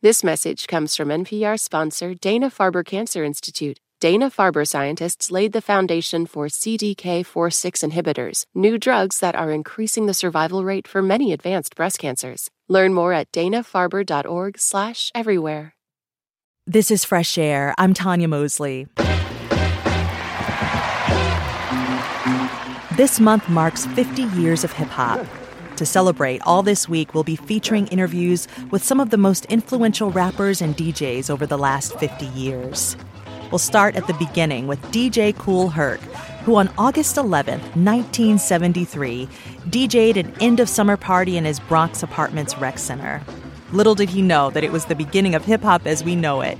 This message comes from NPR sponsor Dana Farber Cancer Institute. Dana Farber scientists laid the foundation for CDK4/6 inhibitors, new drugs that are increasing the survival rate for many advanced breast cancers. Learn more at danafarber.org/everywhere. This is Fresh Air. I'm Tanya Mosley. This month marks 50 years of hip hop. To celebrate, all this week we'll be featuring interviews with some of the most influential rappers and DJs over the last 50 years. We'll start at the beginning with DJ Kool Herc, who on August 11, 1973, DJ'd an end of summer party in his Bronx apartment's rec center. Little did he know that it was the beginning of hip hop as we know it.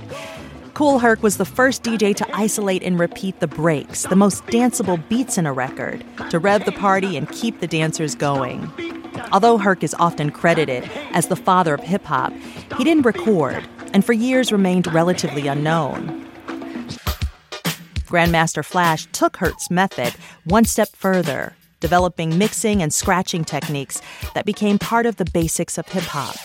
Kool Herc was the first DJ to isolate and repeat the breaks, the most danceable beats in a record, to rev the party and keep the dancers going. Although Herc is often credited as the father of hip hop, he didn't record and for years remained relatively unknown. Grandmaster Flash took Herc's method one step further, developing mixing and scratching techniques that became part of the basics of hip hop.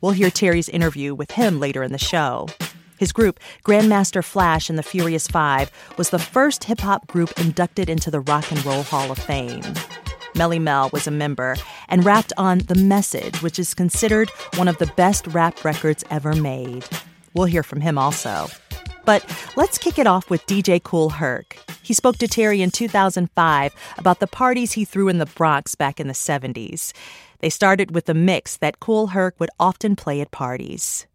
We'll hear Terry's interview with him later in the show. His group, Grandmaster Flash and the Furious Five, was the first hip hop group inducted into the Rock and Roll Hall of Fame. Melle Mel was a member and rapped on The Message, which is considered one of the best rap records ever made. We'll hear from him also. But let's kick it off with DJ Kool Herc. He spoke to Terry in 2005 about the parties he threw in the Bronx back in the 70s. They started with a mix that Kool Herc would often play at parties.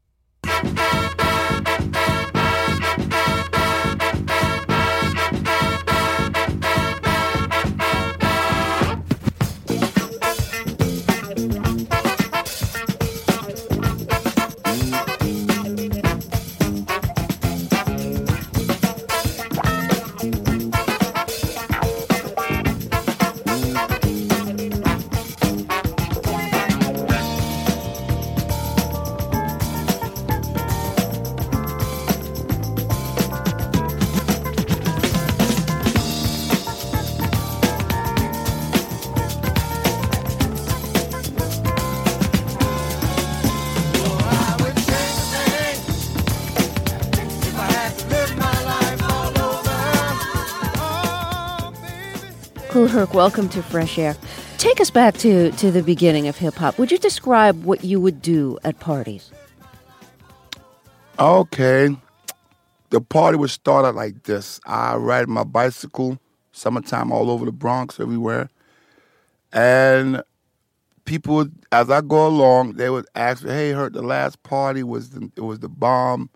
Herc, welcome to Fresh Air. Take us back to, to the beginning of hip hop. Would you describe what you would do at parties? Okay. The party would start out like this. I ride my bicycle, summertime all over the Bronx, everywhere. And people as I go along, they would ask me, hey, Herc, the last party was the, it was the bomb,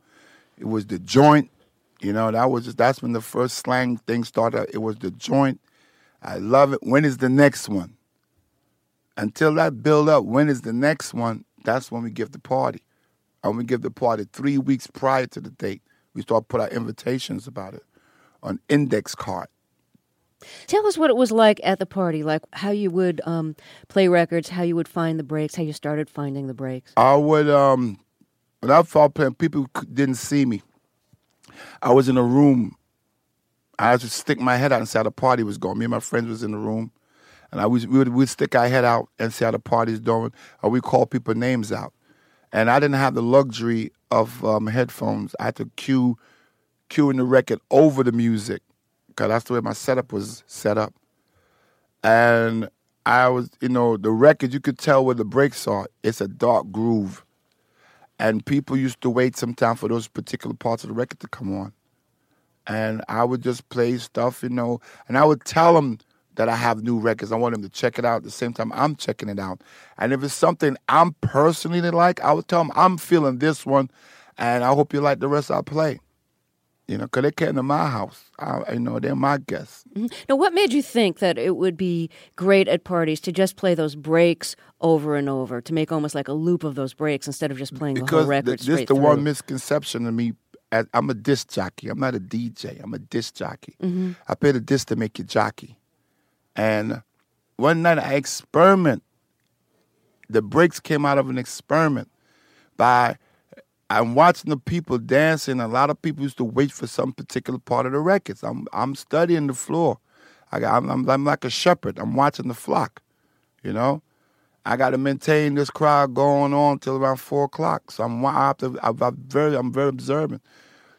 it was the joint. You know, that was just, that's when the first slang thing started. It was the joint. I love it. When is the next one? Until that build up, when is the next one? That's when we give the party. And we give the party three weeks prior to the date. We start put out invitations about it on index card. Tell us what it was like at the party, like how you would um, play records, how you would find the breaks, how you started finding the breaks. I would, um, when I started playing, people didn't see me. I was in a room I would stick my head out and see how the party was going. Me and my friends was in the room, and I was we would we'd stick our head out and see how the party's doing, or we call people names out. And I didn't have the luxury of um, headphones. I had to cue cueing the record over the music because that's the way my setup was set up. And I was, you know, the record you could tell where the breaks are. It's a dark groove, and people used to wait sometime for those particular parts of the record to come on and I would just play stuff, you know, and I would tell them that I have new records. I want them to check it out at the same time I'm checking it out. And if it's something I'm personally like, I would tell them I'm feeling this one, and I hope you like the rest I play. You know, because they came to my house. I, you know, they're my guests. Mm-hmm. Now, what made you think that it would be great at parties to just play those breaks over and over, to make almost like a loop of those breaks instead of just playing because the whole record th- this straight the through? one misconception of me I'm a disc jockey. I'm not a DJ. I'm a disc jockey. Mm-hmm. I play the disc to make you jockey. And one night I experiment. The breaks came out of an experiment by I'm watching the people dancing. A lot of people used to wait for some particular part of the records. I'm I'm studying the floor. I, am I'm, I'm like a shepherd. I'm watching the flock, you know. I got to maintain this crowd going on till around four o'clock. So I'm I have to, I'm very I'm very observant.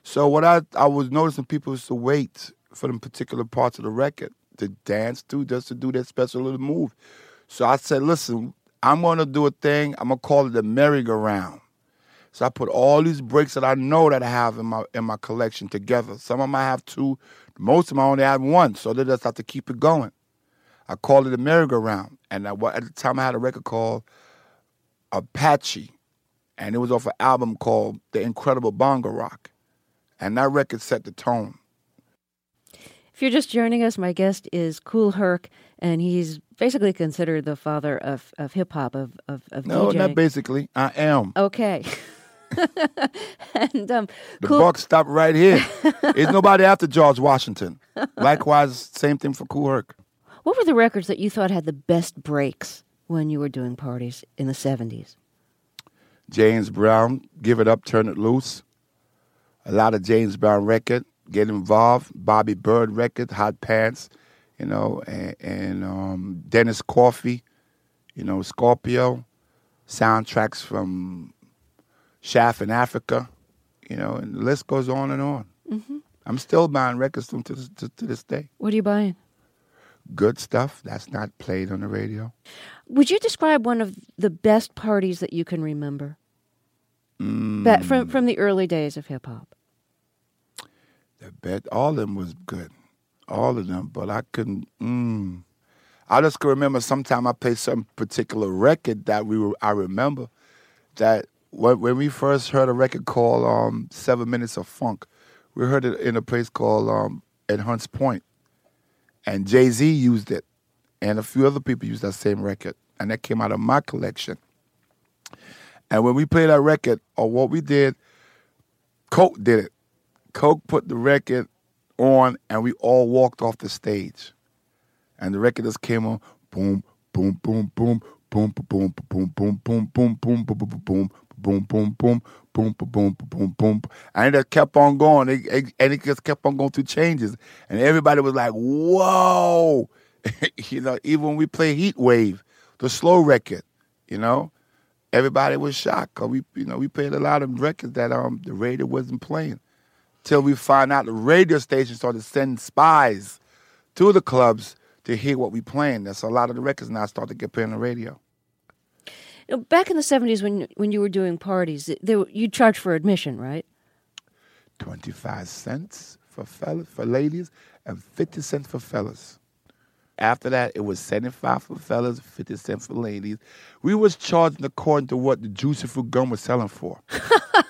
So what I I was noticing people used to wait for them particular parts of the record to dance to just to do that special little move. So I said, listen, I'm gonna do a thing. I'm gonna call it the merry-go-round. So I put all these breaks that I know that I have in my in my collection together. Some of them I have two, most of them I only have one, so they just have to keep it going. I called it a merry-go-round, and I, at the time I had a record called Apache, and it was off an album called The Incredible Bongo Rock, and that record set the tone. If you're just joining us, my guest is Kool Herc, and he's basically considered the father of, of hip hop of of, of No, DJing. not basically. I am. Okay. and um, The Kool- buck stopped right here. There's nobody after George Washington. Likewise, same thing for Kool Herc. What were the records that you thought had the best breaks when you were doing parties in the '70s? James Brown, Give It Up, Turn It Loose. A lot of James Brown record, Get Involved. Bobby Byrd record, Hot Pants, you know, and, and um, Dennis Coffey, you know, Scorpio. Soundtracks from Shaft in Africa, you know, and the list goes on and on. I'm still buying records from to, to, to this day. What are you buying? Good stuff that's not played on the radio. Would you describe one of the best parties that you can remember? That from from the early days of hip hop. The bet all of them was good, all of them. But I couldn't. Mm. I just can remember. Sometime I played some particular record that we were. I remember that when, when we first heard a record called um, Seven Minutes of Funk, we heard it in a place called um, at Hunts Point, and Jay Z used it, and a few other people used that same record, and that came out of my collection. And when we played that record, or what we did, Coke did it. Coke put the record on, and we all walked off the stage. And the record just came on, boom boom boom, boom, boom, boom, boom, boom, boom, boom, boom, boom, boom, boom, boom, boom, boom, boom, boom, boom, boom, boom, boom, boom, and it kept on going, and it just kept on going through changes, and everybody was like, "Whoa!" you know, even when we play Heat Wave, the slow record, you know, everybody was shocked. 'cause we, you know, we played a lot of records that um the radio wasn't playing. Till we find out the radio station started sending spies to the clubs to hear what we playing. That's a lot of the records now start to get played on the radio. Know, back in the '70s, when when you were doing parties, there, you charge for admission, right? Twenty five cents for fellas for ladies and fifty cents for fellas. After that, it was seventy five for fellas, fifty cents for ladies. We was charging according to what the juicy fruit gum was selling for.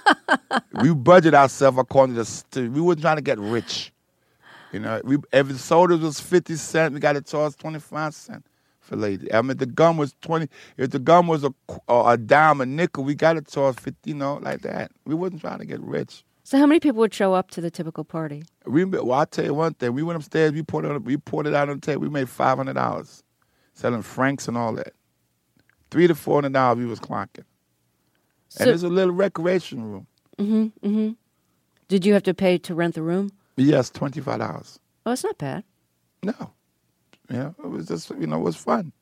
we budget ourselves according to the. We wasn't trying to get rich. You know, we, if the soda was fifty cent, we got to charge twenty five ladies. I mean, the gum was twenty. If the gum was a a dime, a nickel, we got to charge fifty. You know, like that. We wasn't trying to get rich. So, how many people would show up to the typical party? We, well, I'll tell you one thing. We went upstairs. We poured it. On, we poured it out on the table. We made five hundred dollars, selling francs and all that. Three to four hundred dollars we was clocking. So- and there's a little recreation room. Mm-hmm. Mm-hmm. Did you have to pay to rent the room? Yes, twenty five dollars. Oh, it's not bad. No, know, it was just you know, it was fun.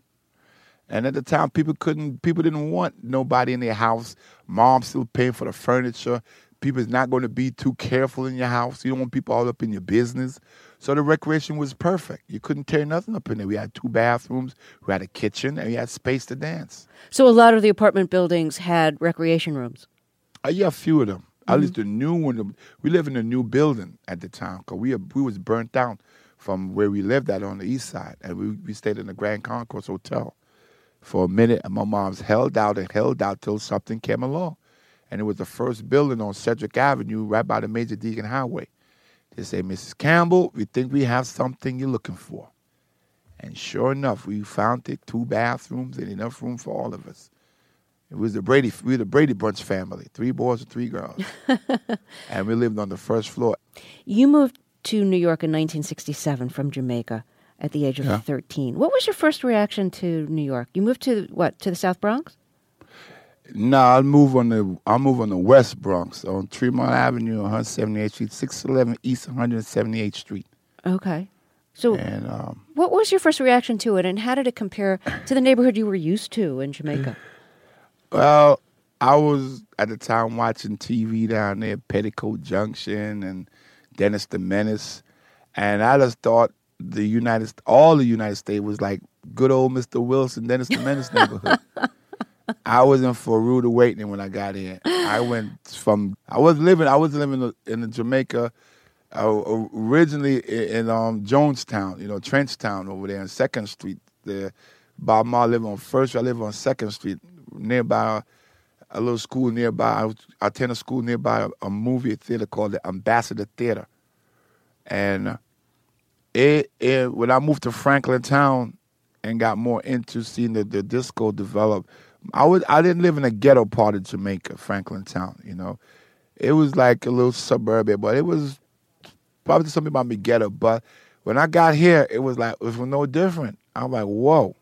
And at the time, people couldn't, people didn't want nobody in their house. Mom still paying for the furniture. People's not going to be too careful in your house. You don't want people all up in your business. So the recreation was perfect. You couldn't tear nothing up in there. We had two bathrooms, we had a kitchen, and we had space to dance. So, a lot of the apartment buildings had recreation rooms. Uh, yeah, a few of them. At least the new one. We live in a new building at the time because we we was burnt down from where we lived at on the east side, and we we stayed in the Grand Concourse Hotel for a minute, and my mom's held out and held out till something came along, and it was the first building on Sedgwick Avenue, right by the Major Deegan Highway. They say, Mrs. Campbell, we think we have something you're looking for, and sure enough, we found it: two bathrooms and enough room for all of us. It was the Brady, we were the Brady Bunch family, three boys and three girls, and we lived on the first floor. You moved to New York in 1967 from Jamaica at the age of Yeah. 13. What was your first reaction to New York? You moved to what? To the South Bronx? No, I'll move on the I'll move on the West Bronx on Tremont Avenue, 178th Street, 611 East 178th Street. Okay. So, And um, what was your first reaction to it, and how did it compare to the neighborhood you were used to in Jamaica? well, I was at the time watching TV down there, Petticoat Junction and Dennis the Menace, and I just thought the United, all the United States was like good old Mr. Wilson, Dennis the Menace neighborhood. I was in for a rude awakening when I got here. I went from I was living I was living in Jamaica uh, originally in, in um, Jonestown, you know, Trenchtown over there on Second Street. There, Bob Ma lived on First. I live on Second Street, nearby a little school nearby. I, I attended a school nearby a, movie theater called the Ambassador Theater, and it, it when I moved to Franklin Town and got more into seeing the, the disco develop. I was I didn't live in a ghetto part of Jamaica, Franklin Town. You know, it was like a little suburban, but it was probably something about me ghetto. But when I got here, it was like it was no different. I'm like, whoa.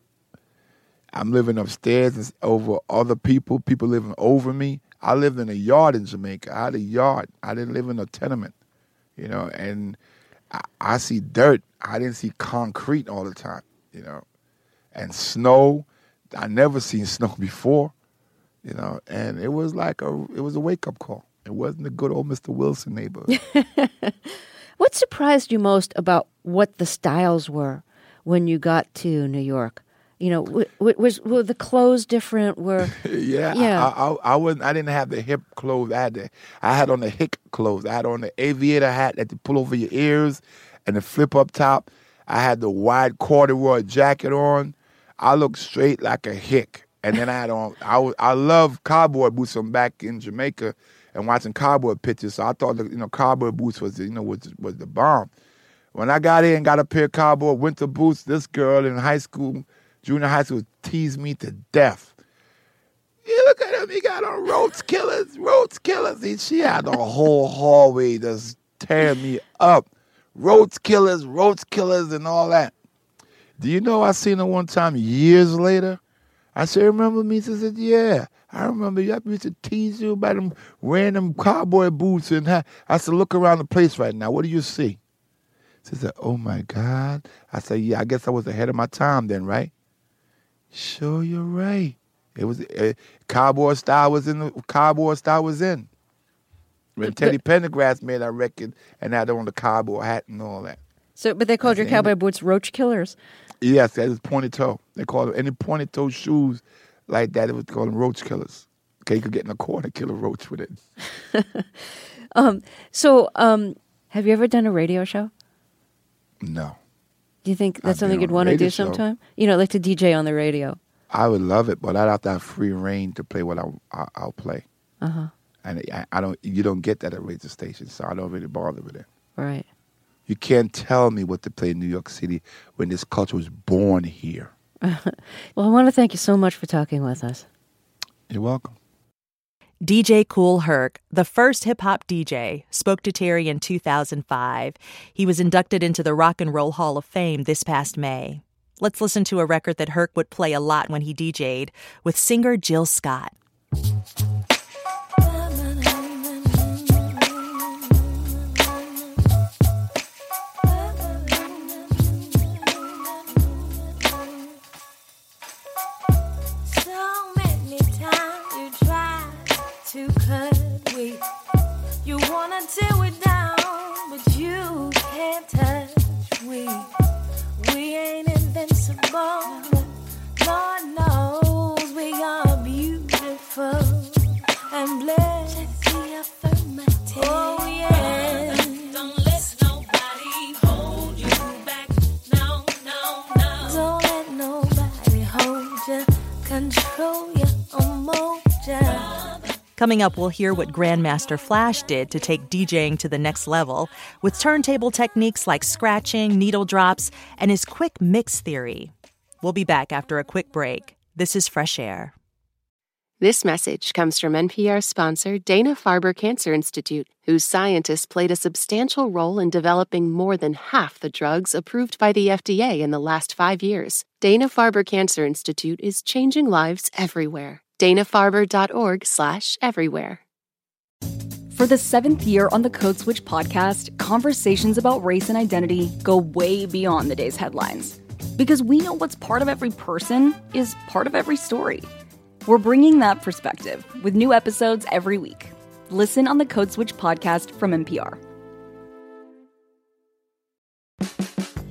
I'm living upstairs over other people. People living over me. I lived in a yard in Jamaica. I had a yard. I didn't live in a tenement, you know. And I, I see dirt. I didn't see concrete all the time, you know, and snow. I never seen snow before, you know. And it was like a it was a wake up call. It wasn't a good old Mr. Wilson neighborhood. what surprised you most about what the styles were when you got to New York? You know, w- w- was were the clothes different? Were yeah, yeah. I, I, I, wasn't. I didn't have the hip clothes. I had the, I had on the hick clothes. I had on the aviator hat that you pull over your ears, and the flip up top. I had the wide corduroy jacket on. I looked straight like a hick. And then I had on. I was, I love cowboy boots from back in Jamaica and watching cowboy pictures. So I thought, you know, cowboy boots was, you know, was was the bomb. When I got in and got a pair of cowboy winter boots, this girl in high school junior high school teased me to death. You look at him, he got on roach killers, roach killers. He, she had the whole hallway just tearing me up. Roach killers, roach killers, and all that. Do you know I seen her one time years later? I said, remember me? She said, yeah. I remember you. I used to tease you about them random cowboy boots and hat. I said, look around the place right now. What do you see? She said, oh my God. I said, yeah, I guess I was ahead of my time then, right? Sure, you're right. It was uh, cowboy style was in the cowboy style was in. When Teddy Pendergrass made that record and had on the cowboy hat and all that. So, but they called That's your cowboy boots roach killers. Yes, that is pointed toe. They called them any pointed toe shoes like that. It was called them roach killers. Okay, you could get in a corner kill a roach with it. um, so, um, have you ever done a radio show? No. Do you think that's something you'd want to do sometime? Show. You know, like to DJ on the radio. I would love it, but I'd have to have free reign to play what I, I will play. Uh huh. And I, I, don't. You don't get that at radio stations, so I don't really bother with it. Right. You can't tell me what to play in New York City when this culture was born here. well, I want to thank you so much for talking with us. You're welcome. DJ Kool Herc, the first hip hop DJ, spoke to Terry in 2005. He was inducted into the Rock and Roll Hall of Fame this past May. Let's listen to a record that Herc would play a lot when he DJ'd with singer Jill Scott. We You wanna tear it down, but you can't touch we. We ain't invincible. Lord knows we are beautiful and blessed. Check the affirmative. Oh yeah. Don't let nobody hold you back. No, no, no. Don't let nobody hold you. Control your emotions. Coming up, we'll hear what Grandmaster Flash did to take DJing to the next level with turntable techniques like scratching, needle drops, and his quick mix theory. We'll be back after a quick break. This is Fresh Air. This message comes from NPR sponsor Dana Farber Cancer Institute, whose scientists played a substantial role in developing more than half the drugs approved by the FDA in the last five years. Dana Farber Cancer Institute is changing lives everywhere. danafarber.org slash everywhere. For the seventh year on the Code Switch podcast, conversations about race and identity go way beyond the day's headlines. Because we know what's part of every person is part of every story. We're bringing that perspective with new episodes every week. Listen on the Code Switch podcast from NPR.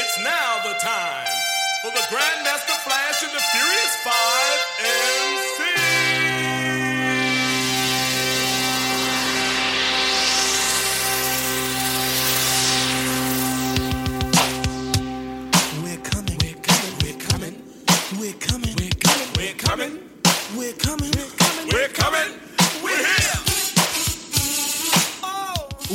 it's now the time for the Grandmaster Flash and the Furious Five MC. We're coming, we're coming, we're coming, we're coming, we're coming, We're coming, we're coming, we're coming. we're coming, here.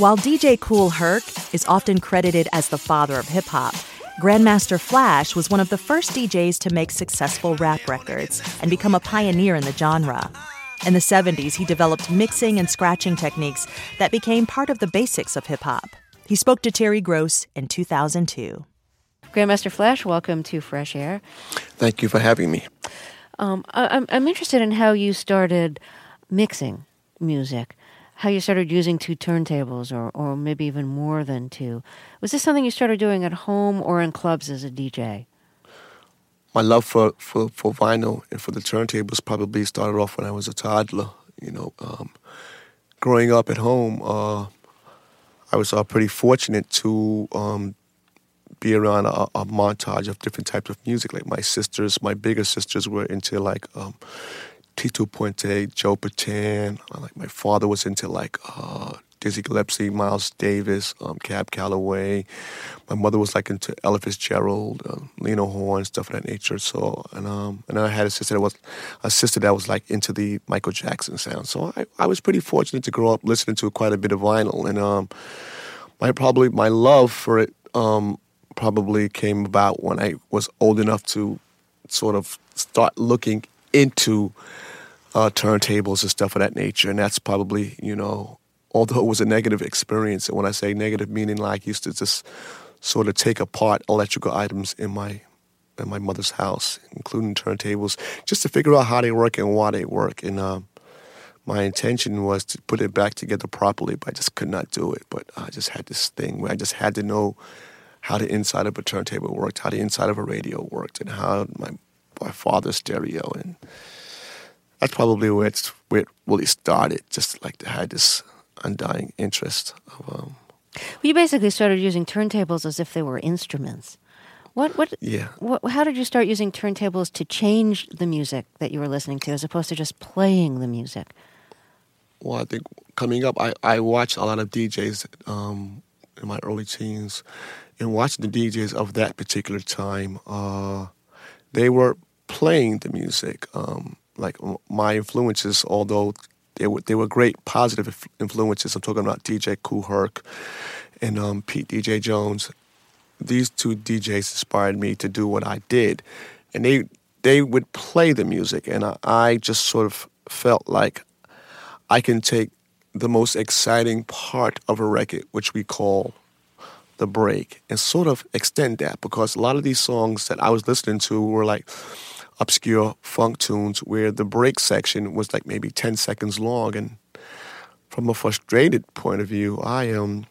While DJ Kool Herc is often credited as the father of hip hop, Grandmaster Flash was one of the first DJs to make successful rap records and become a pioneer in the genre. In the 70s, he developed mixing and scratching techniques that became part of the basics of hip hop. He spoke to Terry Gross in 2002. Grandmaster Flash, welcome to Fresh Air. Thank you for having me. Um, I, I'm, I'm interested in how you started mixing music, how you started using two turntables or, or maybe even more than two. Was this something you started doing at home or in clubs as a DJ? My love for, for, for vinyl and for the turntables probably started off when I was a toddler. You know, um, growing up at home, uh, I was uh, pretty fortunate to um, be around a, a montage of different types of music. Like my sisters, my bigger sisters were into like um, Tito Puente, Joe Bataan. Like my father was into like uh, Dizzy Gillespie, Miles Davis, um, Cab Calloway. My mother was like into Ella Fitzgerald, uh, Lena Horne, stuff of that nature. So and um and I had a sister that was a sister that was like into the Michael Jackson sound. So I, I was pretty fortunate to grow up listening to quite a bit of vinyl and um my probably my love for it um probably came about when I was old enough to sort of start looking into uh, turntables and stuff of that nature. And that's probably, you know, although it was a negative experience, and when I say negative, meaning like I used to just sort of take apart electrical items in my in my mother's house, including turntables, just to figure out how they work and why they work. And um, my intention was to put it back together properly, but I just could not do it. But I just had this thing where I just had to know how the inside of a turntable worked, how the inside of a radio worked, and how my my father's stereo, and that's probably where it's where it really started. Just like to have this undying interest of um, You basically started using turntables as if they were instruments. What what Yeah. What, how did you start using turntables to change the music that you were listening to, as opposed to just playing the music? well, I think coming up, I, I watched a lot of DJs um, in my early teens, and watching the DJs of that particular time, uh, they were playing the music. Um, like my influences, although they were they were great positive influences. I'm talking about DJ Kool Herc and um, Pete DJ Jones. These two DJs inspired me to do what I did, and they they would play the music, and I, I just sort of felt like I can take the most exciting part of a record, which we call the break, and sort of extend that because a lot of these songs that I was listening to were like obscure funk tunes where the break section was like maybe 10 seconds long. And from a frustrated point of view, I um,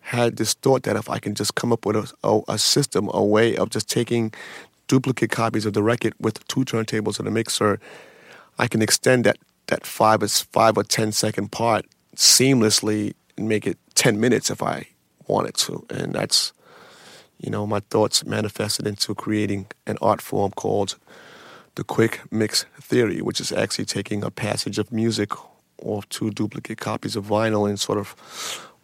had this thought that if I can just come up with a, a, a system, a way of just taking duplicate copies of the record with two turntables and a mixer, I can extend that that five is five or ten second part seamlessly and make it ten minutes if I wanted to. And that's you know, my thoughts manifested into creating an art form called the quick mix theory, which is actually taking a passage of music or two duplicate copies of vinyl and sort of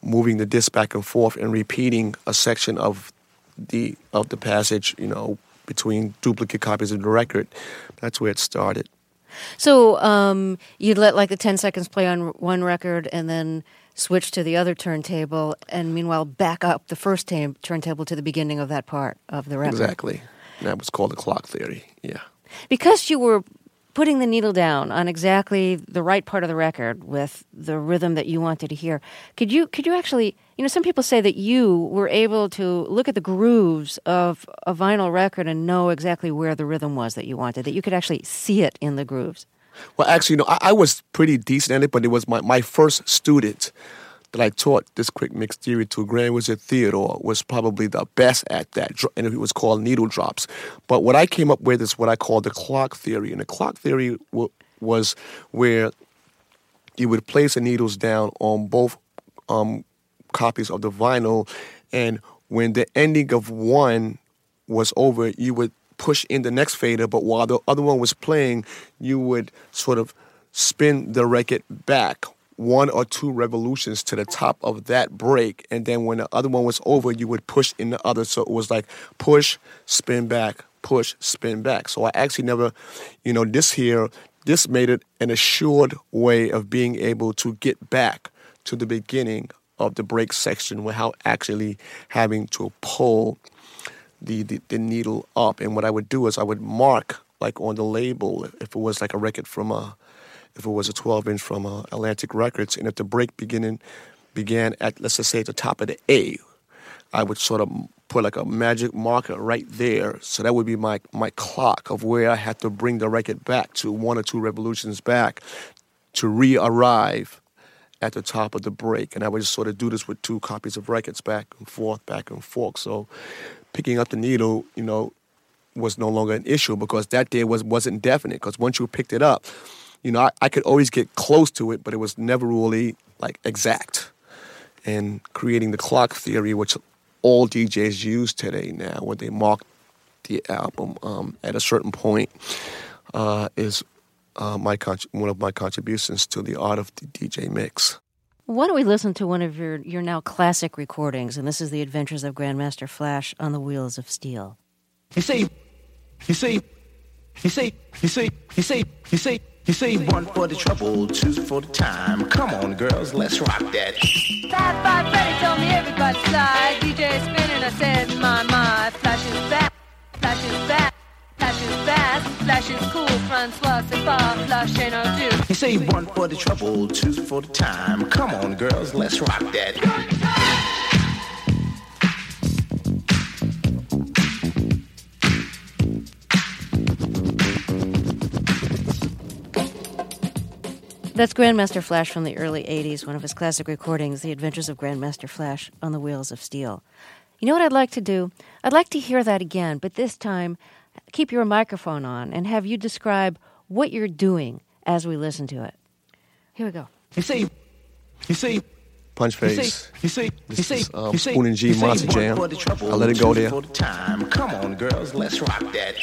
moving the disc back and forth and repeating a section of the of the passage, you know, between duplicate copies of the record. That's where it started. So um, you'd let like the ten seconds play on one record, and then switch to the other turntable, and meanwhile back up the first tam- turntable to the beginning of that part of the record. Exactly. That was called the clock theory. Yeah. Because you were putting the needle down on exactly the right part of the record with the rhythm that you wanted to hear. Could you could you actually you know some people say that you were able to look at the grooves of a vinyl record and know exactly where the rhythm was that you wanted that you could actually see it in the grooves. Well, actually, you know, I, I was pretty decent at it, but it was my, my first student that I taught this quick mix theory to, Grand Wizard Theodore, was probably the best at that, and it was called needle drops. But what I came up with is what I call the clock theory, and the clock theory w- was where you would place the needles down on both um, copies of the vinyl, and when the ending of one was over, you would push in the next fader, but while the other one was playing, you would sort of spin the record back one or two revolutions to the top of that break, and then when the other one was over, you would push in the other. So it was like push, spin back, push, spin back. So I actually never, you know, this here, this made it an assured way of being able to get back to the beginning of the break section without actually having to pull the, the, the needle up. And what I would do is I would mark like on the label if it was like a record from a if it was a 12 inch from uh, Atlantic Records, and if the break beginning began at let's just say at the top of the A, I would sort of put like a magic marker right there. So that would be my my clock of where I had to bring the record back to one or two revolutions back to re-arrive at the top of the break. And I would just sort of do this with two copies of records back and forth, back and forth. So picking up the needle, you know, was no longer an issue because that day was wasn't definite. Because once you picked it up, you know, I, I could always get close to it, but it was never really like exact. And creating the clock theory, which all DJs use today now, when they mark the album um, at a certain point, uh, is uh, my con- one of my contributions to the art of the DJ mix. Why don't we listen to one of your, your now classic recordings? And this is The Adventures of Grandmaster Flash on the Wheels of Steel. You say, you say, you say, you say, you say, you say, you say one for the trouble, two for the time. Come on, girls, let's rock that. Five, five, Freddy told me everybody slide. DJ spinning, I said, my, my. Flash is back, flash is back, flash is fast, flash is cool. Francois, c'est pas, flash ain't no do. You say one for the trouble, two for the time. Come on, girls, let's rock that. That's Grandmaster Flash from the early 80s, one of his classic recordings, The Adventures of Grandmaster Flash on the Wheels of Steel. You know what I'd like to do? I'd like to hear that again, but this time keep your microphone on and have you describe what you're doing as we listen to it. Here we go. You see, you see. Punch you say, face. you say, you This say, is um, you say, Spoonie Gee you Monster Jam. for the trouble, I let it go two there. The time. Come on, girls, let's rock that.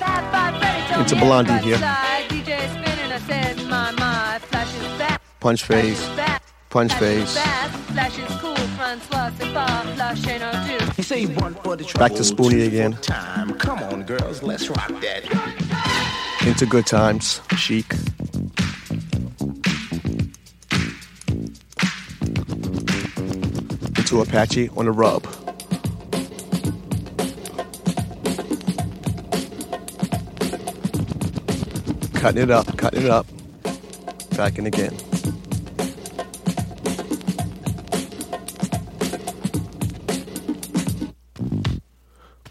Five, five, Freddy told It's a me blondie here. slide. DJ spinning, I said, my, my. Flash is back, Punch flash face. is back. Punch Flash is face. fast, flash is cool. Francois, c'est pas, flash ain't no do. You say one for the trouble, Back to Spoonie again. time. Come on, girls, let's rock that. Into good times, chic. Into Apache on the rub. Cutting it up, cutting it up. Back in again.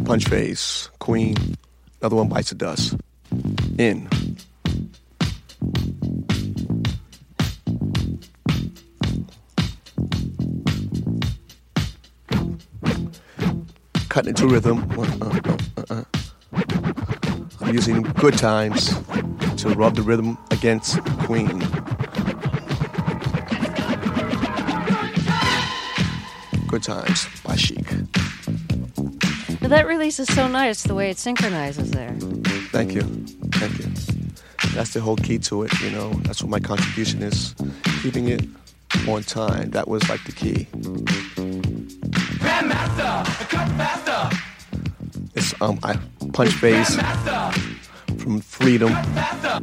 Punch face, queen. Another one bites the dust. In. Cutting into rhythm. Uh, uh, uh, uh, uh. I'm using good times to rub the rhythm against Queen. Good times that release is so nice, the way it synchronizes there. Thank you. Thank you. That's the whole key to it, you know. That's what my contribution is. Keeping it on time. That was like the key. Grandmaster, cut faster. It's um I punch bass from freedom. Cut faster.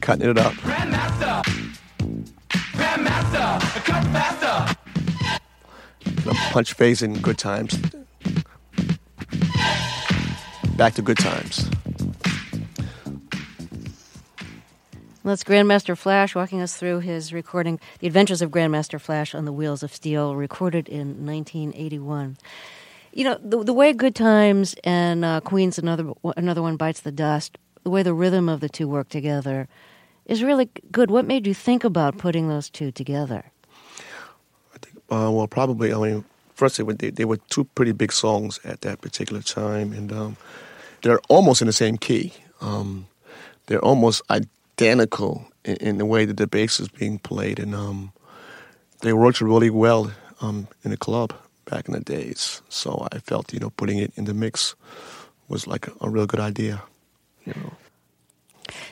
Cutting it up. Grandmaster. Grandmaster. Cut faster. Know, punch phase in good times. Back to good times. That's Grandmaster Flash walking us through his recording, The Adventures of Grandmaster Flash on the Wheels of Steel, recorded in 1981. You know, the, the way Good Times and uh, Queen's another another one bites the dust, the way the rhythm of the two work together is really good. What made you think about putting those two together? Uh, well, probably. I mean, first they were they, they were two pretty big songs at that particular time, and um, they're almost in the same key. Um, they're almost identical in, in, the way that the bass is being played, and um, they worked really well um, in the club back in the days. So I felt, you know, putting it in the mix was like a, a real good idea. You know.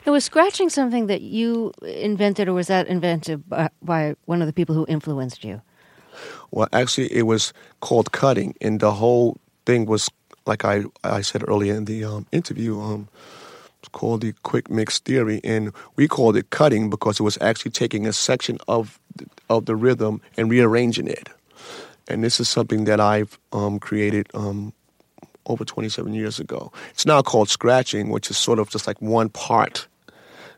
Now, was scratching something that you invented, or was that invented by, by one of the people who influenced you? Well, actually, it was called cutting, and the whole thing was like I I said earlier in the um, interview. Um, it's called the quick mix theory, and we called it cutting because it was actually taking a section of of the rhythm and rearranging it. And this is something that I've um, created um, over 27 years ago. It's now called scratching, which is sort of just like one part.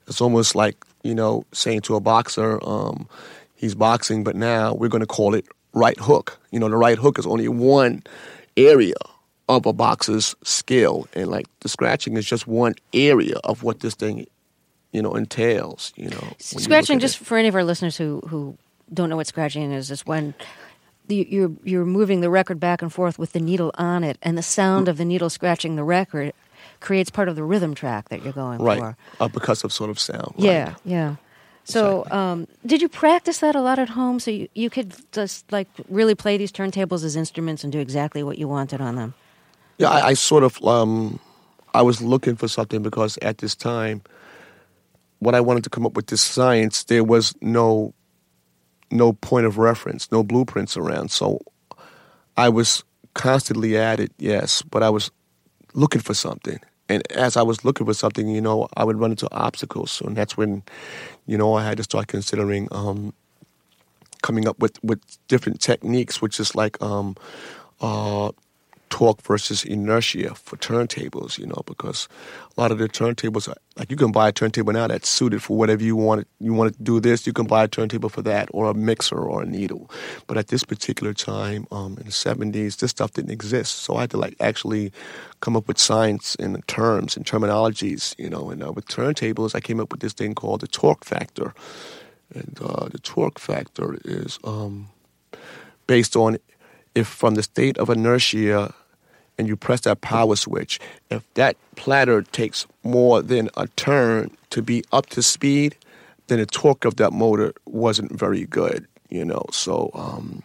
It's almost like you know saying to a boxer, um, he's boxing, but now we're going to call it right hook. You know, the right hook is only one area of a boxer's skill, and like the scratching is just one area of what this thing, you know, entails. You know, scratching. Just it. for any of our listeners who who don't know what scratching is, is when you're you're moving the record back and forth with the needle on it, and the sound mm. of the needle scratching the record creates part of the rhythm track that you're going right. for. Uh, right, a percussive sort of sound. Yeah, right. yeah. So, um, did you practice that a lot at home? So you, you could just like really play these turntables as instruments and do exactly what you wanted on them. Yeah, I, I sort of um, I was looking for something because at this time, when I wanted to come up with this science, there was no no point of reference, no blueprints around. So I was constantly at it, yes, but I was looking for something. And as I was looking for something, you know, I would run into obstacles. And that's when, you know, I had to start considering um, coming up with, with different techniques, which is like um, uh, torque versus inertia for turntables, you know, because a lot of the turntables, are, like you can buy a turntable now that's suited for whatever you want. You want to do this, you can buy a turntable for that, or a mixer or a needle. But at this particular time, um, in the '70s, this stuff didn't exist, so I had to like actually come up with science and terms and terminologies, you know. And uh, with turntables, I came up with this thing called the torque factor, and uh, the torque factor is um, based on if from the state of inertia and you press that power switch, if that platter takes more than a turn to be up to speed, then the torque of that motor wasn't very good, you know. So um,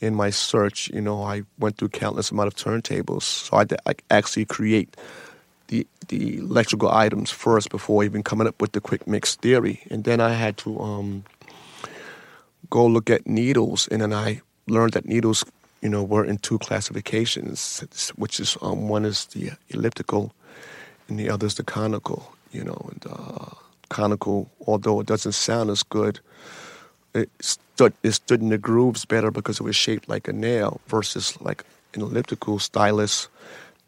in my search, you know, I went through countless amount of turntables. So I, I actually create the the electrical items first before even coming up with the quick mix theory, and then I had to um, go look at needles, and then I learned that needles, you know, were in two classifications, which is um, one is the elliptical, and the other is the conical. You know, and uh, conical, although it doesn't sound as good, it stood it stood in the grooves better because it was shaped like a nail versus like an elliptical stylus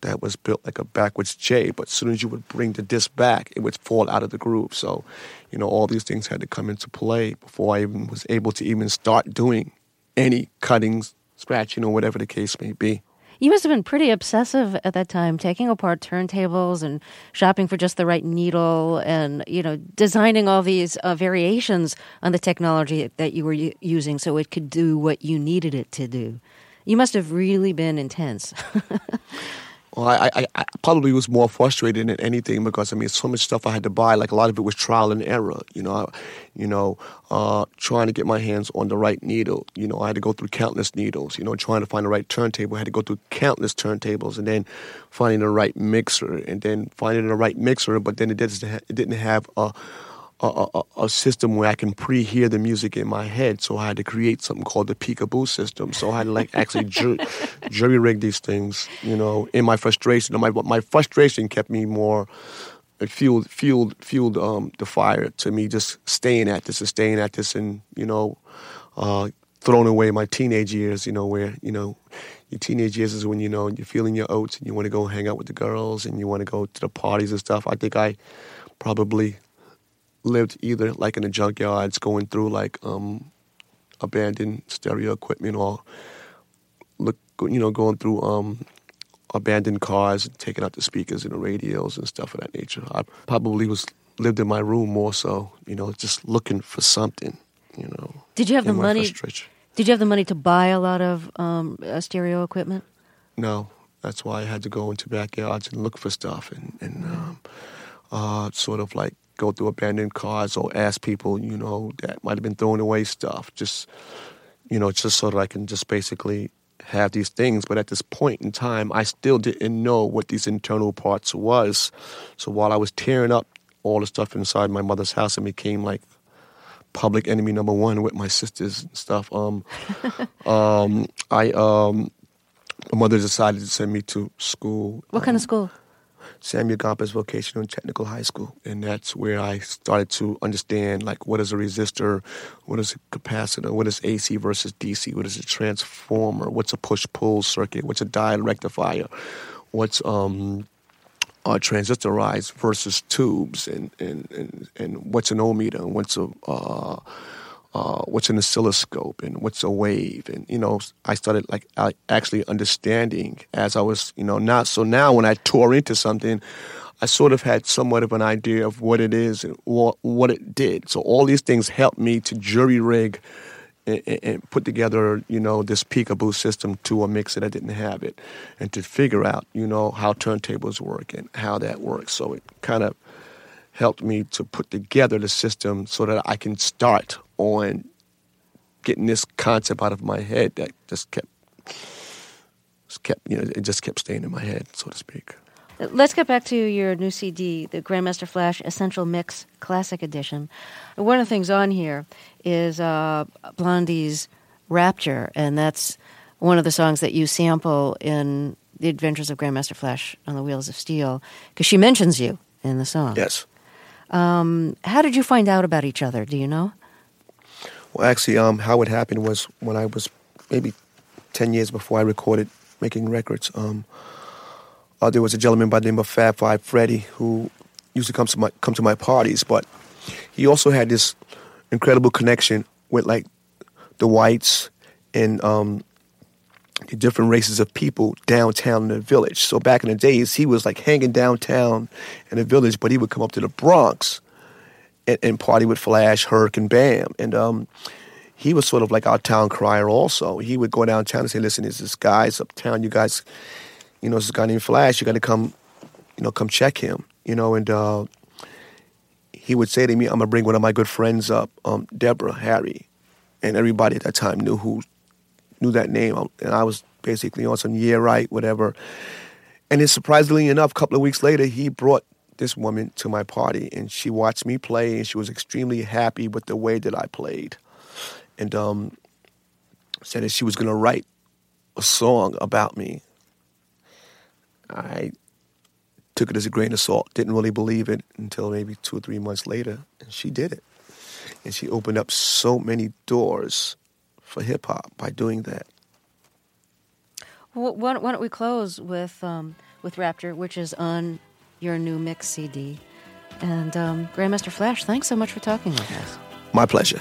that was built like a backwards J. But as soon as you would bring the disc back, it would fall out of the groove. So, you know, all these things had to come into play before I even was able to even start doing any cuttings, scratching, or whatever the case may be. You must have been pretty obsessive at that time, taking apart turntables and shopping for just the right needle, and you know, designing all these uh, variations on the technology that you were using so it could do what you needed it to do. You must have really been intense. Well, I, I, I, probably was more frustrated than anything because I mean, so much stuff I had to buy. Like a lot of it was trial and error. You know, I, you know, uh, trying to get my hands on the right needle. You know, I had to go through countless needles. You know, trying to find the right turntable. I had to go through countless turntables, and then finding the right mixer, and then finding the right mixer. But then it didn't, it didn't have a a, a, a, system where I can pre-hear the music in my head. So I had to create something called the peekaboo system. So I had to like actually ju- jury rig these things, you know, in my frustration. My my frustration kept me more it fueled fueled fueled um, the fire to me just staying at this and staying at this and you know uh, throwing away my teenage years you know where you know your teenage years is when you know you're feeling your oats and you want to go hang out with the girls and you want to go to the parties and stuff I think I probably lived either like in the junkyards going through like um, abandoned stereo equipment or look you know going through um, abandoned cars and taking out the speakers and the radios and stuff of that nature. I probably was lived in my room more so, you know, just looking for something, you know. Did you have the money? Did you have the money to buy a lot of um, uh, stereo equipment? No, that's why I had to go into backyards and look for stuff and, and um, uh, sort of like go through abandoned cars or ask people, you know, that might have been throwing away stuff. Just, you know, just so that I can just basically have these things. But at this point in time, I still didn't know what these internal parts was. So while I was tearing up all the stuff inside my mother's house, it became like public enemy number one with my sisters and stuff. Um, um, I um, my mother decided to send me to school. What kind of school? Samuel Gompers Vocational and Technical High School, and that's where I started to understand like what is a resistor, what is a capacitor, what is AC versus DC, what is a transformer, what's a push pull circuit, what's a diode rectifier, what's um uh, transistorized versus tubes, and, and, and, and what's an ohmmeter, and what's a uh, uh, what's an oscilloscope and what's a wave? And you know i started like actually understanding as i was you know not so now when i tore into something i sort of had somewhat of an idea of what it is and what, what it did. So all these things helped me to jury rig and, put together you know this peekaboo system to a mixer that I didn't have it and to figure out you know how turntables work and how that works. So it kind of helped me to put together the system so that I can start on getting this concept out of my head that just kept just kept you know it just kept staying in my head so to speak Let's get back to your new CD, the Grandmaster Flash Essential Mix Classic Edition. One of the things on here is uh, Blondie's Rapture, and that's one of the songs that you sample in The Adventures of Grandmaster Flash on the Wheels of Steel, because she mentions you in the song. yes Um, how did you find out about each other? Do you know? well actually um how it happened was when I was maybe 10 years before I recorded making records um uh, there was a gentleman by the name of Fab Five Freddy who used to come to my come to my parties, but he also had this incredible connection with like the whites and um, different races of people downtown in the village. So back in the days, he was like hanging downtown in the village, but he would come up to the Bronx and, and party with Flash, Herc, and Bam, and um, he was sort of like our town crier. Also, he would go downtown and say, "Listen, there's this guy's uptown. You guys." you know, this guy named Flash, you got to come, you know, come check him, you know, and uh, he would say to me, I'm gonna bring one of my good friends up, um, Deborah, Harry, and everybody at that time knew who knew that name, Um, and I was basically on some yeah right, whatever. And then surprisingly enough, a couple of weeks later, he brought this woman to my party, and she watched me play, and she was extremely happy with the way that I played, and um, said that she was gonna write a song about me. I took it as a grain of salt. Didn't really believe it until maybe two or three months later, and she did it. And she opened up so many doors for hip hop by doing that. Well, why, don't- why don't we close with um, with Rapture, which is on your new mix CD? And um, Grandmaster Flash, thanks so much for talking with us. My pleasure.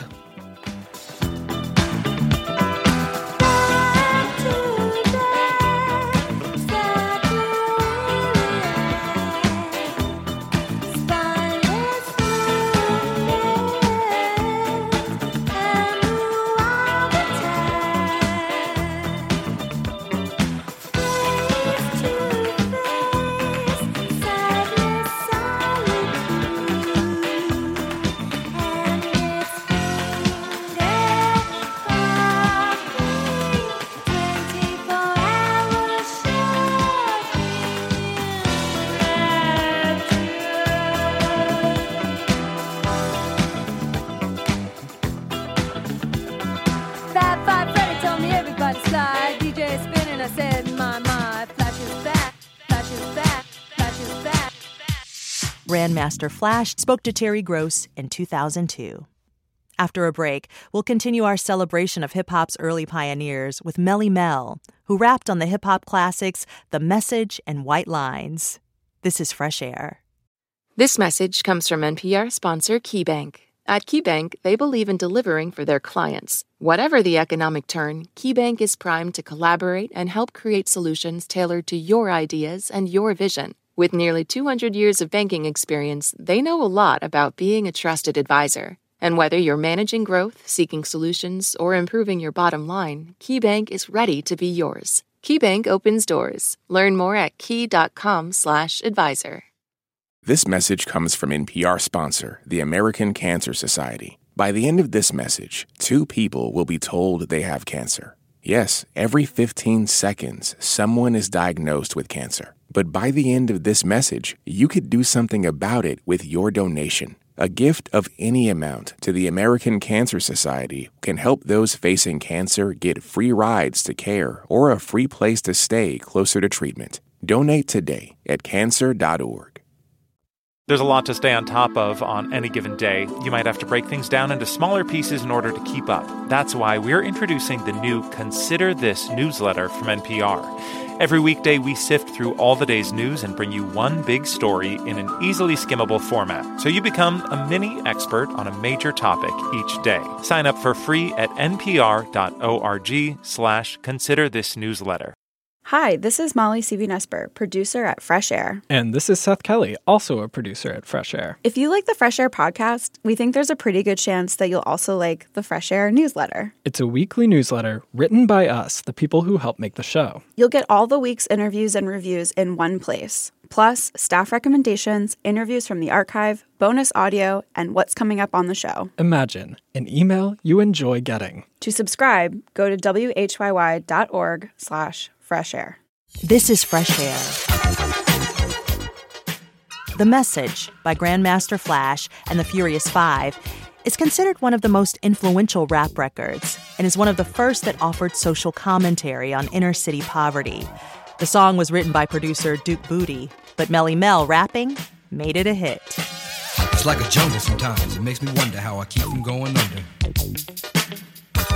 Grandmaster Flash spoke to Terry Gross in 2002. After a break, we'll continue our celebration of hip hop's early pioneers with Melle Mel, who rapped on the hip hop classics The Message and White Lines. This is Fresh Air. This message comes from NPR sponsor KeyBank. At KeyBank, they believe in delivering for their clients. Whatever the economic turn, KeyBank is primed to collaborate and help create solutions tailored to your ideas and your vision. With nearly 200 years of banking experience, they know a lot about being a trusted advisor. And whether you're managing growth, seeking solutions, or improving your bottom line, KeyBank is ready to be yours. KeyBank opens doors. Learn more at key.com/advisor. This message comes from NPR sponsor, the American Cancer Society. By the end of this message, two people will be told they have cancer. Yes, every 15 seconds, someone is diagnosed with cancer. But by the end of this message, you could do something about it with your donation. A gift of any amount to the American Cancer Society can help those facing cancer get free rides to care or a free place to stay closer to treatment. Donate today at cancer.org. There's a lot to stay on top of on any given day. You might have to break things down into smaller pieces in order to keep up. That's why we're introducing the new Consider This newsletter from NPR. Every weekday, we sift through all the day's news and bring you one big story in an easily skimmable format, so you become a mini expert on a major topic each day. Sign up for free at npr.org slash consider this newsletter. Hi, this is Molly Seavy-Nesper, producer at Fresh Air. And this is Seth Kelly, also a producer at Fresh Air. If you like the Fresh Air podcast, we think there's a pretty good chance that you'll also like the Fresh Air newsletter. It's a weekly newsletter written by us, the people who help make the show. You'll get all the week's interviews and reviews in one place, plus staff recommendations, interviews from the archive, bonus audio, and what's coming up on the show. Imagine an email you enjoy getting. To subscribe, go to whyy.org slash fresh air. This is Fresh Air. The Message by Grandmaster Flash and the Furious Five is considered one of the most influential rap records and is one of the first that offered social commentary on inner city poverty. The song was written by producer Duke Bootee, but Melle Mel rapping made it a hit. It's like a jungle sometimes. It makes me wonder how I keep from going under.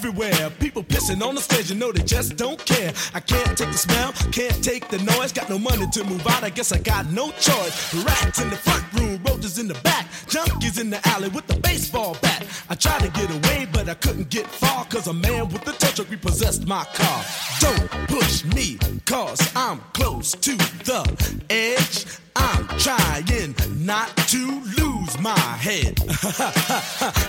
everywhere. People pissing on the stage, you know they just don't care. I can't take the smell, can't take the noise. Got no money to move out, I guess I got no choice. Rats in the front room, roaches in the back, junkies in the alley with the baseball bat. I tried to get away, but I couldn't get far, cause a man with a tow truck repossessed my car. Don't push me, cause I'm close to the edge. I'm trying not to lose my head.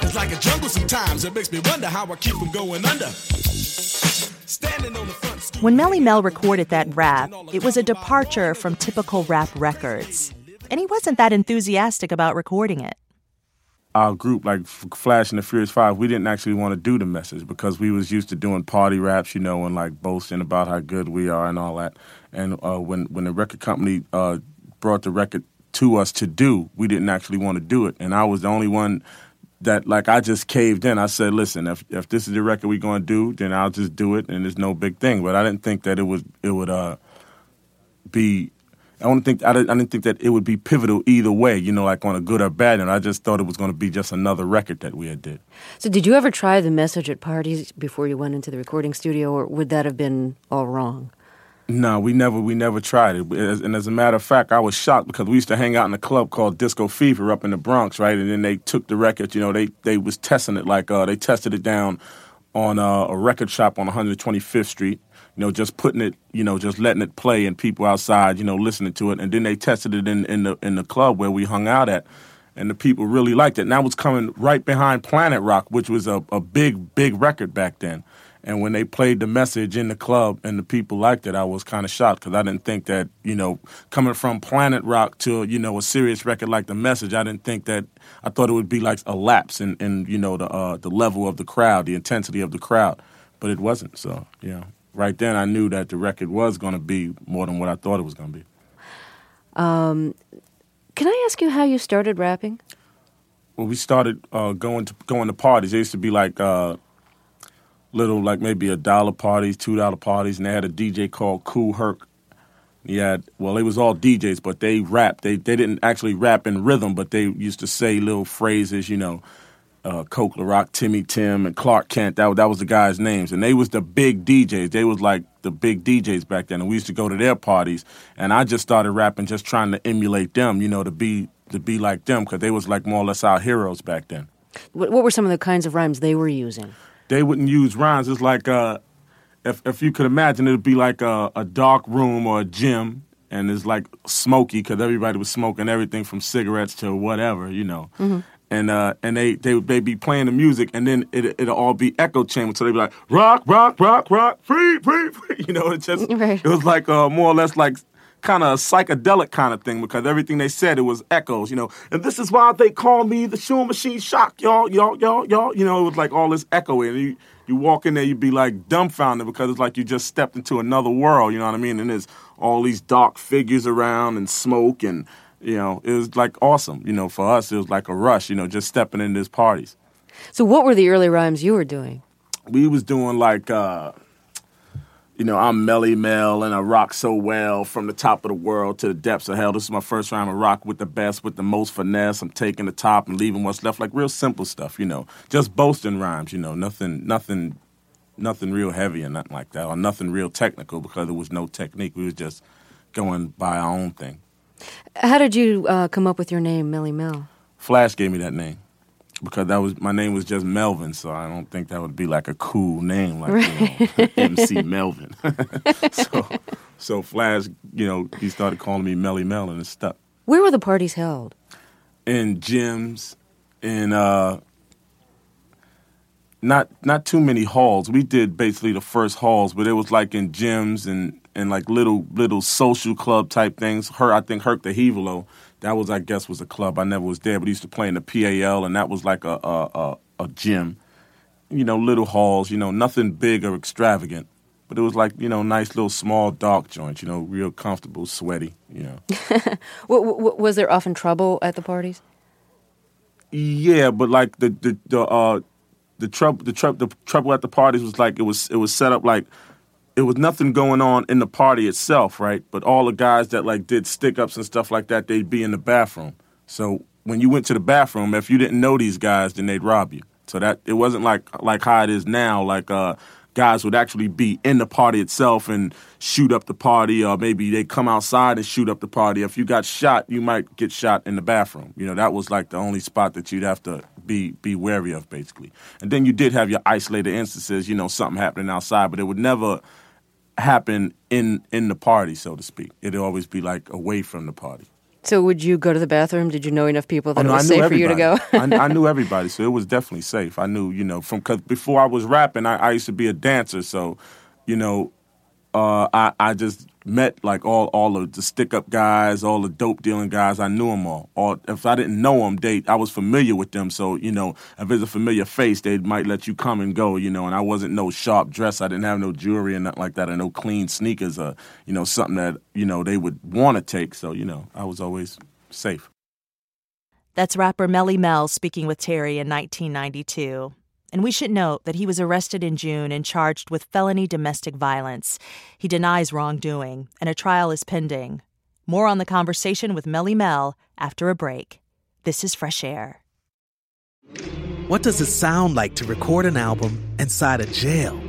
it's like a jungle sometimes. It makes me wonder how I keep from going under. Standing on the front stoop. When Melle Mel recorded that rap, it was a departure from typical rap records. And he wasn't that enthusiastic about recording it. Our group, like F- Flash and the Furious Five, we didn't actually want to do the message because we was used to doing party raps, you know, and like boasting about how good we are and all that. And uh, when when the record company uh, brought the record to us to do, we didn't actually want to do it. And I was the only one that like I just caved in. I said, "Listen, if if this is the record we're going to do, then I'll just do it, and it's no big thing." But I didn't think that it was it would uh be. I don't think I didn't, I didn't think that it would be pivotal either way. You know, like on a good or bad. And I just thought it was going to be just another record that we had did. So, did you ever try the message at parties before you went into the recording studio, or would that have been all wrong? No, we never we never tried it. And as a matter of fact, I was shocked because we used to hang out in a club called Disco Fever up in the Bronx, right? And then they took the record. You know, they they was testing it like uh, they tested it down on uh, a record shop on 125th Street. You know, just putting it, you know, just letting it play and people outside, you know, listening to it. And then they tested it in, in the in the club where we hung out at, and the people really liked it. And that was coming right behind Planet Rock, which was a, a big big record back then. And when they played the message in the club and the people liked it, I was kind of shocked because I didn't think that, you know, coming from Planet Rock to, you know, a serious record like the message, I didn't think that, I thought it would be like a lapse in, in you know, the, uh, the level of the crowd, the intensity of the crowd. But it wasn't. So, yeah. Right then, I knew that the record was going to be more than what I thought it was going to be. Um, Can I ask you how you started rapping? Well, we started uh, going to going to parties. It used to be like uh, little, like maybe a dollar parties, two dollar parties, and they had a DJ called Kool Herc. He had well, it was all DJs, but they rapped. They they didn't actually rap in rhythm, but they used to say little phrases, you know, uh, Coke LaRock, Timmy Tim, and Clark Kent. That that was the guys' names, and they was the big DJs. They was like the big DJs back then, and we used to go to their parties. And I just started rapping, just trying to emulate them, you know, to be to be like them, because they was like more or less our heroes back then. What, what were some of the kinds of rhymes they were using? They wouldn't use rhymes. It's like uh, if if you could imagine, it'd be like a, a dark room or a gym. And it's like smoky because everybody was smoking everything from cigarettes to whatever, you know. Mhm. and uh, and they they they be playing the music, and then it it'll all be echo chamber. So they be like rock, rock, rock, rock, free, free, free. You know, it just it was like uh, more or less like kind of psychedelic kind of thing because everything they said it was echoes. You know, and this is why they call me the Shoe Machine Shock, y'all, y'all, y'all, y'all. You know, it was like all this echoing. You you walk in there, you'd be like dumbfounded because it's like you just stepped into another world. You know what I mean? And there's all these dark figures around and smoke and you know, it was like awesome. You know, for us, it was like a rush. You know, just stepping in these parties. So, what were the early rhymes you were doing? We was doing like, uh, you know, I'm Melle Mel and I rock so well from the top of the world to the depths of hell. This is my first rhyme. I rock with the best, with the most finesse. I'm taking the top and leaving what's left. Like real simple stuff. You know, just boasting rhymes. You know, nothing, nothing, nothing real heavy and nothing like that, or nothing real technical because there was no technique. We was just going by our own thing. How did you uh, come up with your name, Melle Mel? Flash gave me that name because that was my name was just Melvin, so I don't think that would be like a cool name like you know, MC Melvin. so, so Flash, you know, he started calling me Melle Mel, and it stuck. Where were the parties held? In gyms, in uh, not not too many halls. We did basically the first halls, but it was like in gyms and and like little little social club type things. Her, I think Herc the Hevalo, that was I guess was a club. I never was there, but he used to play in the PAL, and that was like a a, a, a gym. You know, little halls. You know, nothing big or extravagant, but it was like you know, nice little small dark joints. You know, real comfortable, sweaty. You know. W- w- was there often trouble at the parties? Yeah, but like the the the uh the trouble the trouble the trouble at the parties was like it was it was set up like it was nothing going on in the party itself, right? But all the guys that like did stick ups and stuff like that, they'd be in the bathroom. So when you went to the bathroom, if you didn't know these guys, then they'd rob you. So that it wasn't like like how it is now, like uh guys would actually be in the party itself and shoot up the party, or maybe they come outside and shoot up the party. If you got shot, you might get shot in the bathroom. You know, that was like the only spot that you'd have to be be wary of, basically. And then you did have your isolated instances, you know, something happening outside, but it would never happen in in the party, so to speak. It'd always be like away from the party. So, would you go to the bathroom? Did you know enough people that Oh, it was safe for you to go? I, I knew everybody, so it was definitely safe. I knew, you know, from because before I was rapping, I, I used to be a dancer, so you know, uh, I I just met like all all of the stick up guys, all the dope dealing guys. I knew them all. Or if I didn't know them, they I was familiar with them. So you know, if it's a familiar face, they might let you come and go. You know, and I wasn't no sharp dress. I didn't have no jewelry and nothing like that, and no clean sneakers. Or you know, something that you know they would want to take. So you know, I was always safe. That's rapper Melle Mel speaking with Terry in 1992. And we should note that he was arrested in June and charged with felony domestic violence. He denies wrongdoing, and a trial is pending. More on the conversation with Melle Mel after a break. This is Fresh Air. What does it sound like to record an album inside a jail?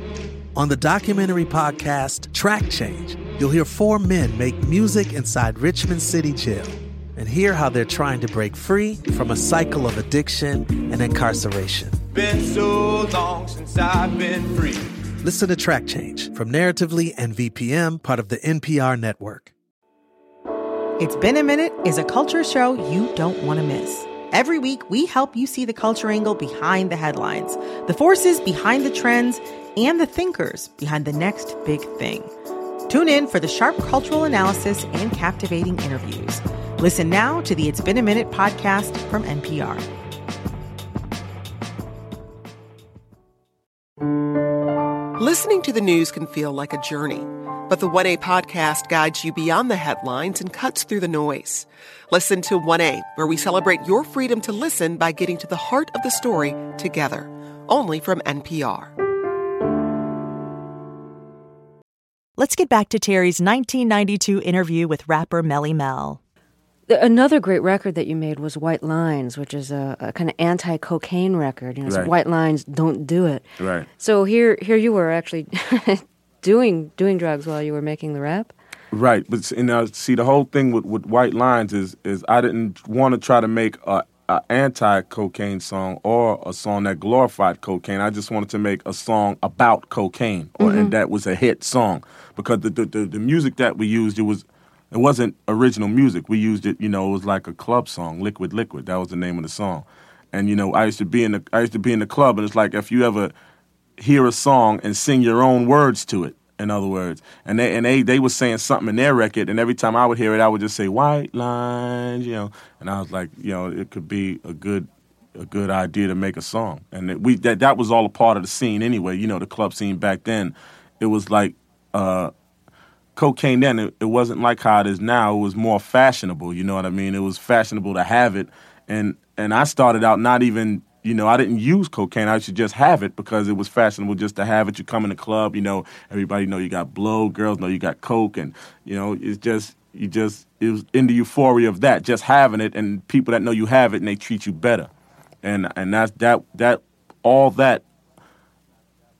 On the documentary podcast Track Change, you'll hear four men make music inside Richmond City Jail and hear how they're trying to break free from a cycle of addiction and incarceration. Been so long since I've been free. Listen to Track Change from Narratively and VPM, part of the NPR network. It's Been a Minute is a culture show you don't want to miss. Every week, we help you see the culture angle behind the headlines, the forces behind the trends, and the thinkers behind the next big thing. Tune in for the sharp cultural analysis and captivating interviews. Listen now to the It's Been a Minute podcast from NPR. Listening to the news can feel like a journey, but the 1A podcast guides you beyond the headlines and cuts through the noise. Listen to 1A, where we celebrate your freedom to listen by getting to the heart of the story together. Only from NPR. Let's get back to Terry's 1992 interview with rapper Melle Mel. The- Another great record that you made was White Lines, which is a, a kind of anti-cocaine record. You know, Right. White Lines, don't do it. Right. So here, here you were actually doing doing drugs while you were making the rap. Right, but and uh, see the whole thing with, with White Lines is is I didn't want to try to make a, a anti cocaine song or a song that glorified cocaine. I just wanted to make a song about cocaine, or, Mhm. and that was a hit song because the, the the the music that we used it was it wasn't original music. We used it, you know, it was like a club song, Liquid Liquid. That was the name of the song. And you know, I used to be in the I used to be in the club, and it's like if you ever hear a song and sing your own words to it. In other words, and they and they they were saying something in their record, and every time I would hear it, I would just say white lines, you know. And I was like, you know, it could be a good a good idea to make a song, and it, we that that was all a part of the scene anyway. You know, the club scene back then, it was like. uh cocaine then it, it wasn't like how it is now. It was more fashionable you know what i mean? It was fashionable to have it. And and i started out not even you know i didn't use cocaine. I should just have it because it was fashionable just to have it. You come in the club you know everybody know you got blow girls know you got coke and you know it's just you just it was in the euphoria of that just having it and people that know you have it and they treat you better. And and that's that that all that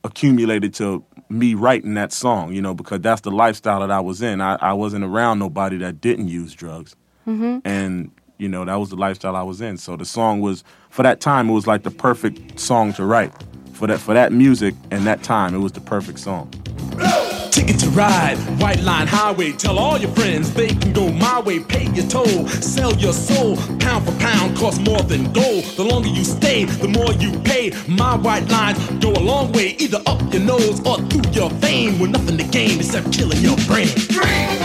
accumulated to me writing that song, you know, because that's the lifestyle that I was in. I, I wasn't around nobody that didn't use drugs. Mm-hmm. And, you know, that was the lifestyle I was in. So the song was for that time it was like the perfect song to write. For that for that music and that time, it was the perfect song. Ticket to ride, white line highway. Tell all your friends they can go my way. Pay your toll, sell your soul. Pound for pound costs more than gold. The longer you stay, the more you pay. My white lines go a long way, either up your nose or through your vein. With nothing to gain except killing your brain.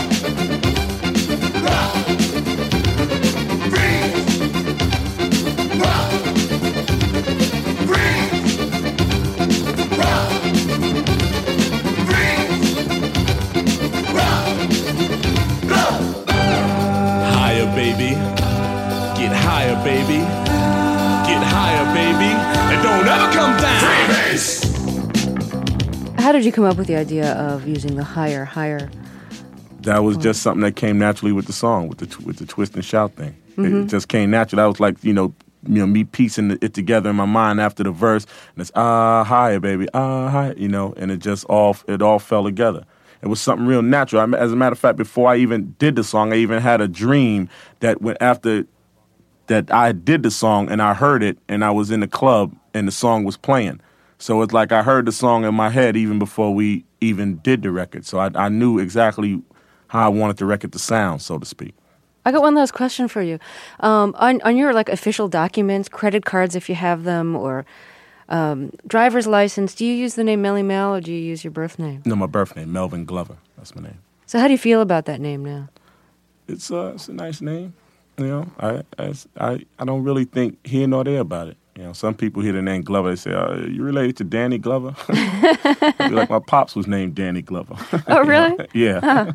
How did you come up with the idea of using the higher, higher? That was just something that came naturally with the song, with the with the twist and shout thing. It- Mhm. It just came natural. That was like you know, you know, me piecing it together in my mind after the verse, and it's ah higher, baby, ah higher, you know, and it just all it all fell together. It was something real natural. I as a matter of fact, before I even did the song, I even had a dream that went after that I did the song and I heard it and I was in the club and the song was playing. So it's like I heard the song in my head even before we even did the record. So I, I knew exactly how I wanted the record to sound, so to speak. I got one last question for you. Um, on on your like official documents, credit cards if you have them, or um, driver's license, do you use the name Melle Mel or do you use your birth name? No, my birth name, Melvin Glover. That's my name. So how do you feel about that name now? It's uh, it's a nice name. You know, I I I, I don't really think here nor there about it. You know, some people hear the name Glover, they say, uh, "You related to Danny Glover?" Be like my pops was named Danny Glover. Oh, really? yeah, Huh.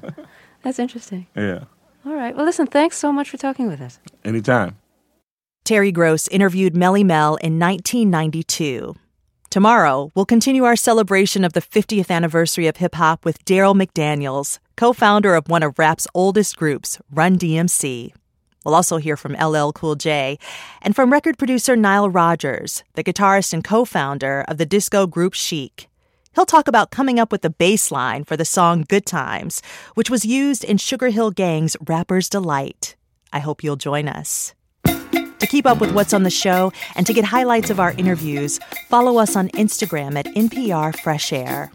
That's interesting. yeah. All right. Well, listen. Thanks so much for talking with us. Anytime. Terry Gross interviewed Melle Mel in 1992. Tomorrow, we'll continue our celebration of the 50th anniversary of hip hop with Darryl McDaniels, co founder of one of rap's oldest groups, Run DMC. We'll also hear from LL Cool J and from record producer Nile Rodgers, the guitarist and co founder of the disco group Chic. He'll talk about coming up with the bass line for the song Good Times, which was used in Sugar Hill Gang's Rapper's Delight. I hope you'll join us. To keep up with what's on the show and to get highlights of our interviews, follow us on Instagram at NPR Fresh Air.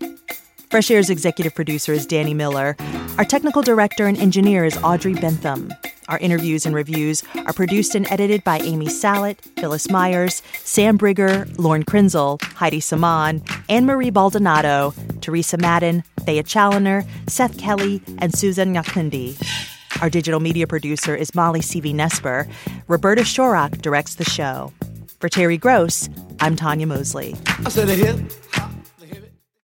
Fresh Air's executive producer is Danny Miller. Our technical director and engineer is Audrey Bentham. Our interviews and reviews are produced and edited by Amy Salet, Phyllis Myers, Sam Brigger, Lauren Krenzel, Heidi Saman, Anne Marie Baldonado, Teresa Madden, Thea Challoner, Seth Kelly, and Susan Nyakundi. Our digital media producer is Molly Seavy-Nesper. Roberta Shorrock directs the show. For Terry Gross, I'm Tanya Mosley.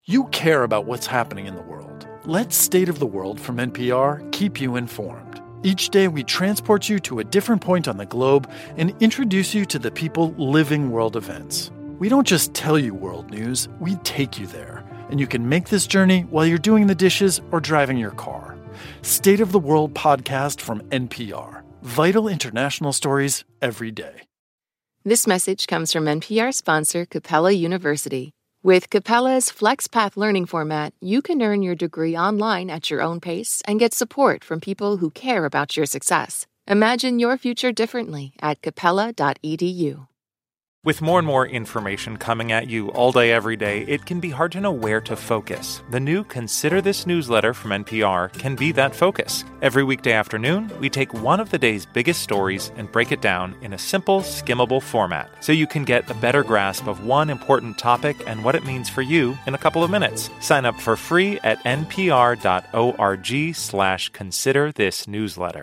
You care about what's happening in the world. Let State of the World from NPR keep you informed. Each day, we transport you to a different point on the globe and introduce you to the people living world events. We don't just tell you world news, we take you there. And you can make this journey while you're doing the dishes or driving your car. State of the World podcast from NPR. Vital international stories every day. This message comes from NPR sponsor Capella University. With Capella's FlexPath learning format, you can earn your degree online at your own pace and get support from people who care about your success. Imagine your future differently at capella.edu. With more and more information coming at you all day, every day, it can be hard to know where to focus. The new Consider This newsletter from NPR can be that focus. Every weekday afternoon, we take one of the day's biggest stories and break it down in a simple, skimmable format so you can get a better grasp of one important topic and what it means for you in a couple of minutes. Sign up for free at npr.org slash consider this newsletter.